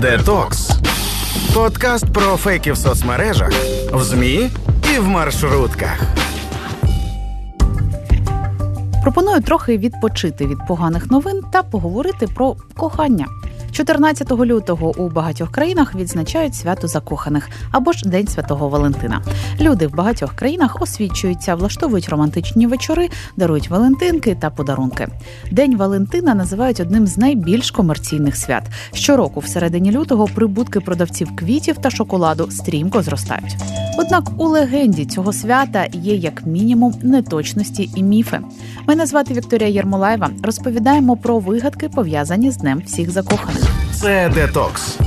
Детокс. Подкаст про фейки в соцмережах, в ЗМІ і в маршрутках. Пропоную трохи відпочити від поганих новин та поговорити про кохання. 14 лютого у багатьох країнах відзначають свято закоханих або ж День Святого Валентина. Люди в багатьох країнах освічуються, влаштовують романтичні вечори, дарують Валентинки та подарунки. День Валентина називають одним з найбільш комерційних свят. Щороку, в середині лютого, прибутки продавців квітів та шоколаду стрімко зростають. Однак у легенді цього свята є як мінімум неточності і міфи. Мене звати Вікторія Єрмолаєва. Розповідаємо про вигадки, пов'язані з Днем всіх закоханих. Це детокс.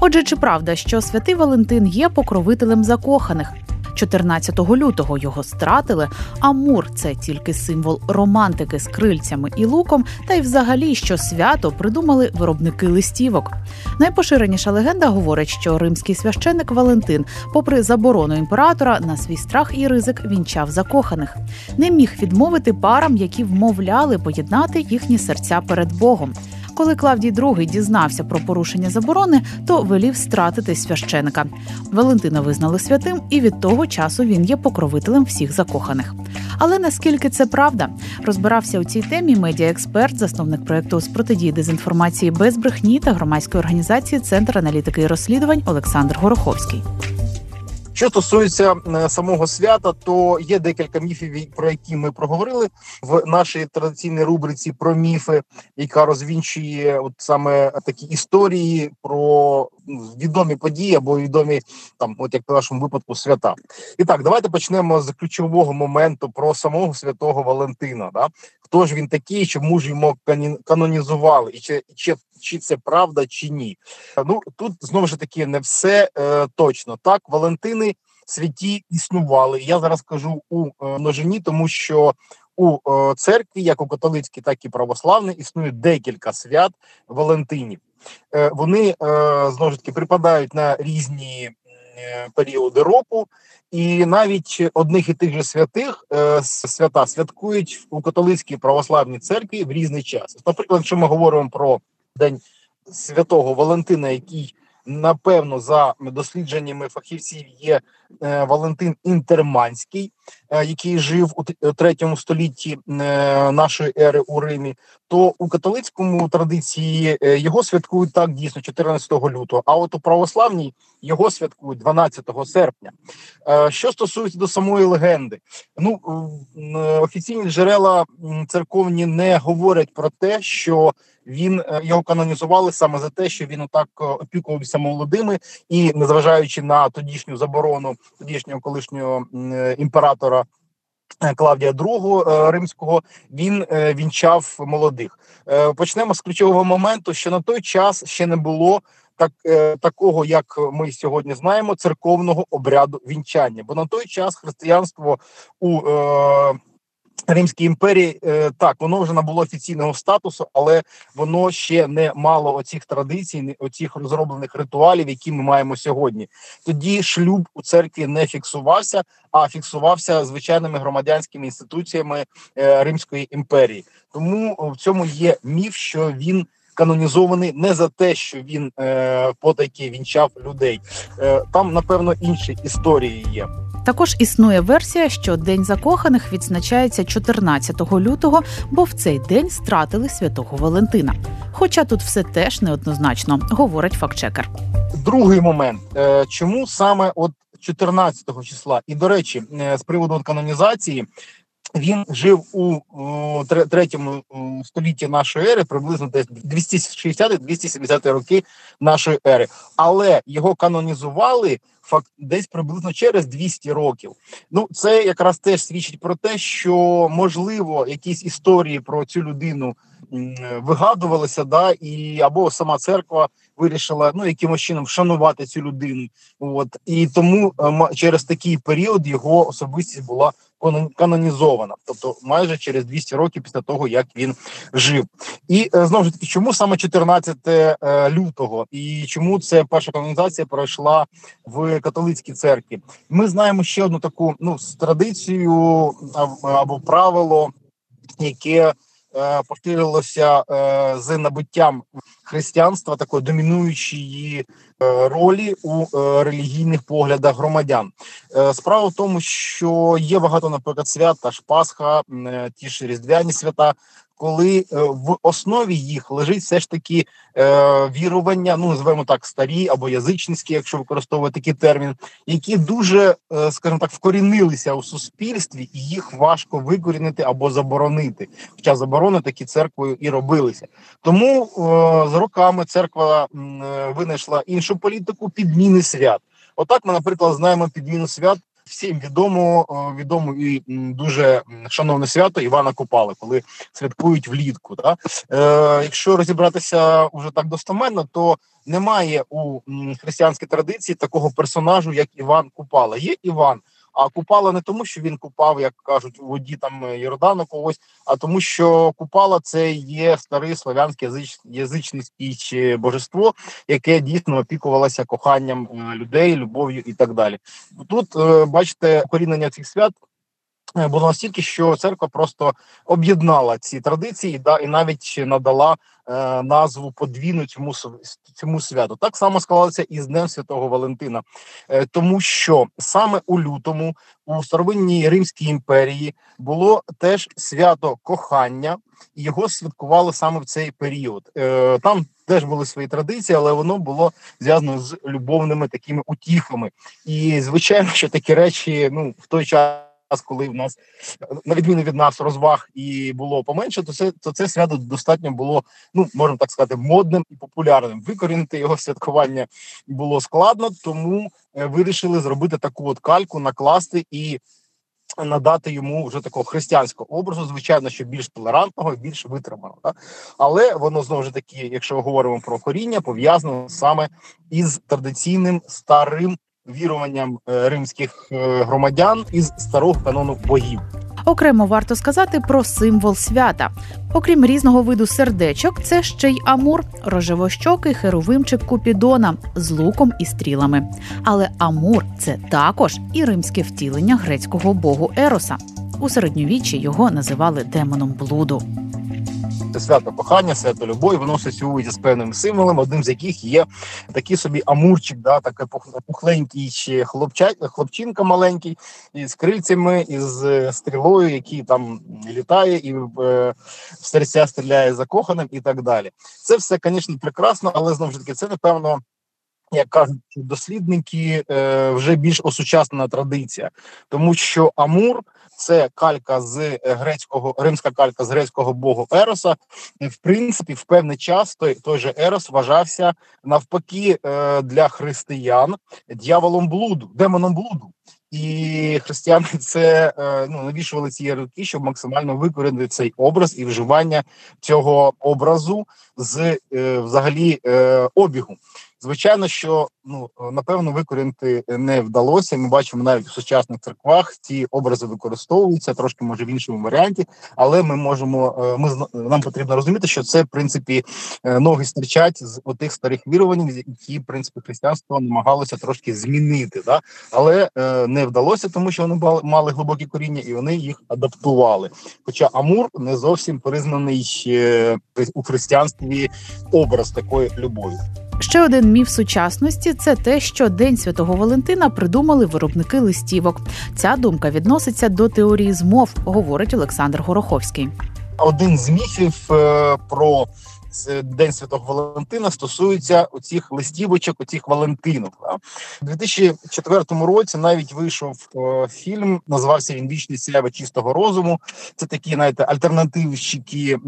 Отже, чи правда, що святий Валентин є покровителем закоханих? 14 лютого його стратили. А мур це тільки символ романтики з крильцями і луком, та й взагалі, що свято придумали виробники листівок. Найпоширеніша легенда говорить, що римський священник Валентин, попри заборону імператора, на свій страх і ризик вінчав закоханих. Не міг відмовити парам, які вмовляли поєднати їхні серця перед Богом. Коли Клавдій II дізнався про порушення заборони, то велів стратити священика. Валентина визнали святим, і від того часу він є покровителем всіх закоханих. Але наскільки це правда, розбирався у цій темі медіаексперт, засновник проекту з протидії дезінформації без брехні та громадської організації Центр аналітики і розслідувань Олександр Гороховський. Що стосується е, самого свята, то є декілька міфів, про які ми проговорили в нашій традиційній рубриці про міфи, яка розвінчує от саме такі історії про ну, відомі події або відомі там, от як в нашому випадку, свята. І так, давайте почнемо з ключового моменту про самого святого Валентина. Да? Хто ж він такий, чому ж йому канонізували, і чи, чи чи це правда, чи ні? Ну тут знову ж таки не все е, точно так. Валентини святі існували. Я зараз кажу у е, множині, тому що у е, церкві, як у католицькій, так і православній, існує декілька свят Валентинів. Е, вони знову ж таки припадають на різні періоди року. І навіть одних і тих же святих свята святкують у католицькій православній церкві в різний час. Наприклад, якщо ми говоримо про день святого Валентина, який напевно за дослідженнями фахівців є е, Валентин Інтерманський, який жив у третьому столітті е, нашої ери у Римі. То у католицькому традиції його святкують так дійсно 14 лютого. А от у православній його святкують 12 серпня. Що стосується до самої легенди, ну офіційні джерела церковні не говорять про те, що він е, його канонізували саме за те, що він отак е, опікувався молодими, і незважаючи на тодішню заборону тодішнього колишнього е, імператора. Клавдія II римського він вінчав молодих. Почнемо з ключового моменту, що на той час ще не було так такого, як ми сьогодні знаємо, церковного обряду вінчання. Бо на той час християнство у Римській імперії е, так воно вже набуло офіційного статусу, але воно ще не мало оцих традицій, оцих розроблених ритуалів, які ми маємо сьогодні. Тоді шлюб у церкві не фіксувався, а фіксувався звичайними громадянськими інституціями е, Римської імперії. Тому в цьому є міф, що він канонізований не за те, що він е, потайки вінчав людей. Е, Там напевно інші історії є. Також існує версія, що День закоханих відзначається 14 лютого, бо в цей день стратили святого Валентина. Хоча тут все теж неоднозначно, говорить фактчекер. Другий момент, е, чому саме от 14 числа, і до речі, е, з приводу канонізації. Він жив у третьому столітті нашої ери, приблизно десь 260-270 роки нашої ери, але його канонізували факт десь приблизно через 200 років. Ну це якраз теж свідчить про те, що можливо якісь історії про цю людину вигадувалися, да і або сама церква вирішила ну якимось чином вшанувати цю людину. От і тому е, через такий період його особистість була канонізована, тобто майже через 200 років після того як він жив. І е, знову ж таки, чому саме 14 е, лютого, і чому це перша канонізація пройшла в католицькій церкві? Ми знаємо ще одну таку ну традицію або правило, яке поширилося е, з набуттям християнства, такої домінуючої е, ролі у е, релігійних поглядах громадян. Е, справа в тому, що є багато, наприклад, свят, та ж Пасха, е, ті ж різдвяні свята, коли е, в основі їх лежить все ж таки е, вірування, ну називаємо так старі або язичницькі, якщо використовувати такий термін, які дуже, е, скажімо так, вкорінилися у суспільстві, і їх важко викорінити або заборонити. Хоча заборони такі церквою і робилися. Тому з роками церква винайшла іншу політику підміни свят. Отак ми, наприклад, знаємо підміну свят всім відомо е, відомо і дуже шановне свято Івана Купали, коли святкують влітку. Да? Е, якщо розібратися уже так достоменно, то немає у християнській традиції такого персонажу, як Іван Купала. Є Іван. А Купала не тому, що він купав, як кажуть, у воді там е, Йордану когось, а тому, що Купала це є старий славянське язич, язичницьке чи божество, яке дійсно опікувалося коханням е, людей, любов'ю і так далі. Тут е, бачите корінення цих свят. е, Було настільки, що церква просто об'єднала ці традиції, да, і навіть надала е, назву подвійну цьому цьому святу. Так само склалося і з Днем Святого Валентина, е, тому що саме у лютому у старовинній Римській імперії було теж свято кохання, і його святкували саме в цей період. Е, Там теж були свої традиції, але воно було зв'язано з любовними такими утіхами. І звичайно, що такі речі, ну в той час. Коли в нас на відміну від нас розваг і було поменше, то це то це свято достатньо було, ну можна так сказати, модним і популярним. Викорінити його святкування було складно, тому е, вирішили зробити таку от кальку, накласти і надати йому вже такого християнського образу, звичайно, що більш толерантного більш витриманого. Так? Але воно знову ж таки, якщо говоримо про коріння, пов'язано саме із традиційним старим віруванням е, римських е, громадян із старого канону богів. Окремо варто сказати про символ свята. Окрім різного виду сердечок, це ще й амур, рожевощокий херовимчик Купідона з луком і стрілами. Але амур це також і римське втілення грецького богу Ероса. У середньовіччі його називали демоном блуду. Це свято кохання, свято любові, воно асоціюється з певними символами, одним з яких є такий собі амурчик, да, такий пух- пухленький хлопча, хлопчинка маленький, із крильцями, із е, стрілою, який там літає і е, в серця стріляє закоханим і так далі. Це все, звісно, прекрасно, але знову ж таки, це напевно. Як кажуть дослідники, е, вже більш осучаснена традиція, тому що Амур це калька з грецького римська калька з грецького богу Ероса. В принципі, в певний час той, той же Ерос вважався навпаки е, для християн дьяволом блуду, демоном блуду. І християни це е, ну навішували ці ярлики, щоб максимально викорінити цей образ і вживання цього образу з е, взагалі е, обігу. Звичайно, що ну напевно викорінити не вдалося. Ми бачимо навіть в сучасних церквах ці образи використовуються трошки може в іншому варіанті, але ми можемо. е, Ми нам потрібно розуміти, що це в принципі е, ноги стирчать з отих старих вірувань, які в принципі християнство намагалося трошки змінити, да але е, не вдалося, тому що вони мали глибокі коріння і вони їх адаптували. Хоча Амур не зовсім признаний у християнстві образ такої любові. Ще один міф сучасності це те, що День Святого Валентина придумали виробники листівок. Ця думка відноситься до теорії змов, говорить Олександр Гороховський. один з міфів е, про День Святого Валентина стосується оцих листівочок, оцих Валентинок. У 2004 році навіть вийшов е, фільм, називався він Вічні сяйва чистого розуму. Це такі, знаєте, альтернативщики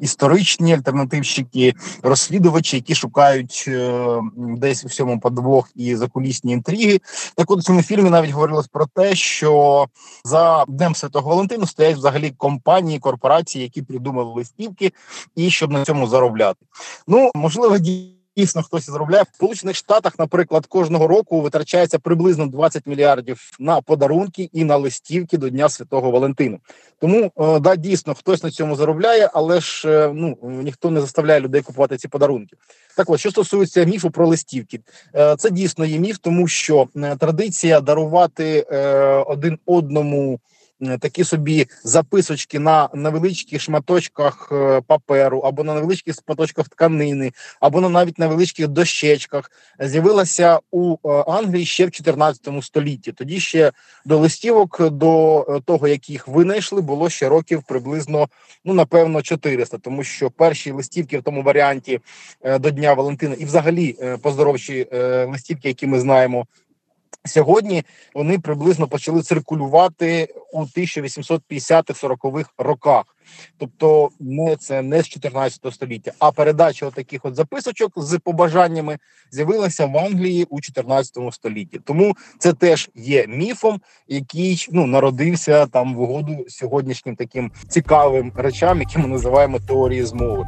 історичні, альтернативщики, розслідувачі, які шукають е, десь у всьому подвох і закулісні інтриги. Так от у цьому фільмі навіть говорилось про те, що за Днем Святого Валентину стоять взагалі компанії, корпорації, які придумали листівки, і щоб на цьому заробляти. Ну можливо, дійсно хтось заробляє в Сполучених Штатах, наприклад, кожного року витрачається приблизно 20 мільярдів на подарунки і на листівки до Дня Святого Валентину. Тому е, да, дійсно хтось на цьому заробляє, але ж е, ну ніхто не заставляє людей купувати ці подарунки. Так от, що стосується міфу про листівки, Е, це дійсно є міф, тому що традиція дарувати один одному такі собі записочки на невеличких шматочках е, паперу, або на невеличких шматочках тканини, або на навіть невеличких дощечках, з'явилася у е, Англії ще в 14 столітті. Тоді ще до листівок, до того, як їх винайшли, було ще років приблизно, ну напевно, 400, тому що перші листівки в тому варіанті до Дня Валентина і, взагалі, поздоровчі листівки, які ми знаємо. Сьогодні вони приблизно почали циркулювати у 1850-40-х роках. Тобто, не це не з 14 століття, а передача таких от записочок з побажаннями з'явилася в Англії у 14 столітті. Тому це теж є міфом, який ну народився там в угоду сьогоднішнім таким цікавим речам, які ми називаємо теорії змови.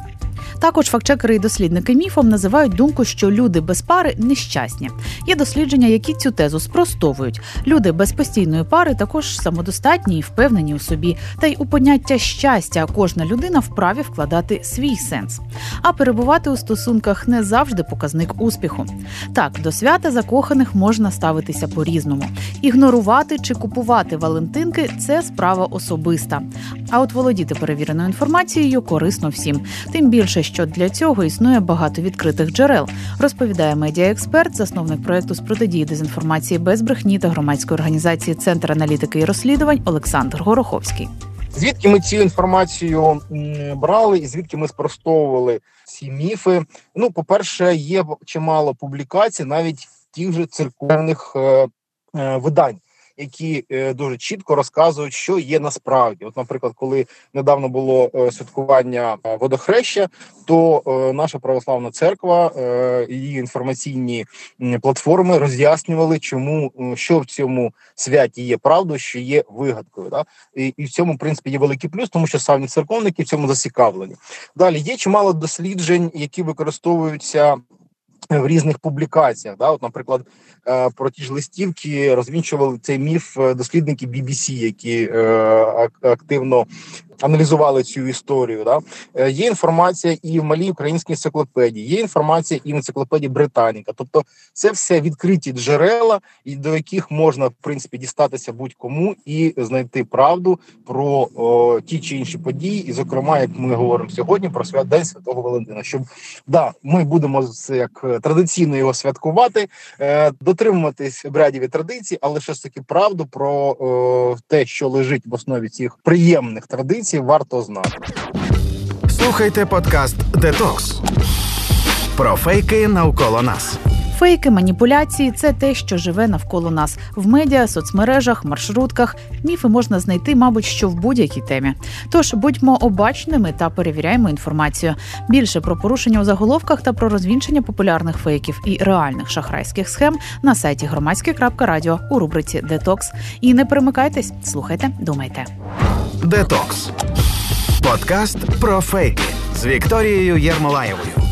Також фактчекери і дослідники міфом називають думку, що люди без пари нещасні. Є дослідження, які цю тезу спростовують. Люди без постійної пари також самодостатні і впевнені у собі, та й у поняття щастя кожна людина вправі вкладати свій сенс. А перебувати у стосунках не завжди показник успіху. Так, до свята закоханих можна ставитися по-різному. Ігнорувати чи купувати Валентинки це справа особиста. А от володіти перевіреною інформацією корисно всім. Тим більше, що для цього існує багато відкритих джерел, розповідає медіаексперт, засновник проекту з протидії дезінформації без брехні та громадської організації Центр аналітики і розслідувань Олександр Гороховський. Звідки ми цю інформацію брали, і звідки ми спростовували ці міфи? Ну, по перше, є чимало публікацій, навіть тих же церковних е, е, видань які е, дуже чітко розказують, що є насправді. От, наприклад, коли недавно було е, святкування е, водохреща, то наша православна церква її інформаційні платформи роз'яснювали, чому що в цьому святі є правдою, що є вигадкою. Да? І, і в цьому в принципі є великий плюс, тому що самі церковники в цьому зацікавлені. Далі є чимало досліджень, які використовуються в різних публікаціях, да, от, наприклад, е, про ті ж листівки розвінчували цей міф е, дослідники BBC, які е, активно аналізували цю історію. Да? Е, є інформація і в малій українській енциклопедії, є інформація і в енциклопедії Британіка. Тобто, це все відкриті джерела, і до яких можна в принципі дістатися будь-кому і знайти правду про о, ті чи інші події, і, зокрема, як ми говоримо сьогодні, про свят День Святого Валентина. Щоб да, ми будемо це як традиційно його святкувати, е, дотримуватись і традицій, але все ж таки правду про о, те, що лежить в основі цих приємних традицій традицій варто знати. Слухайте подкаст Детокс про фейки навколо нас. Фейки, маніпуляції це те, що живе навколо нас в медіа, соцмережах, маршрутках. Міфи можна знайти, мабуть, що в будь-якій темі. Тож будьмо обачними та перевіряємо інформацію. Більше про порушення у заголовках та про розвінчення популярних фейків і реальних шахрайських схем на сайті громадське.радіо у рубриці Детокс. І не перемикайтесь, слухайте, думайте. Детокс подкаст про фейки з Вікторією Єрмолаєвою.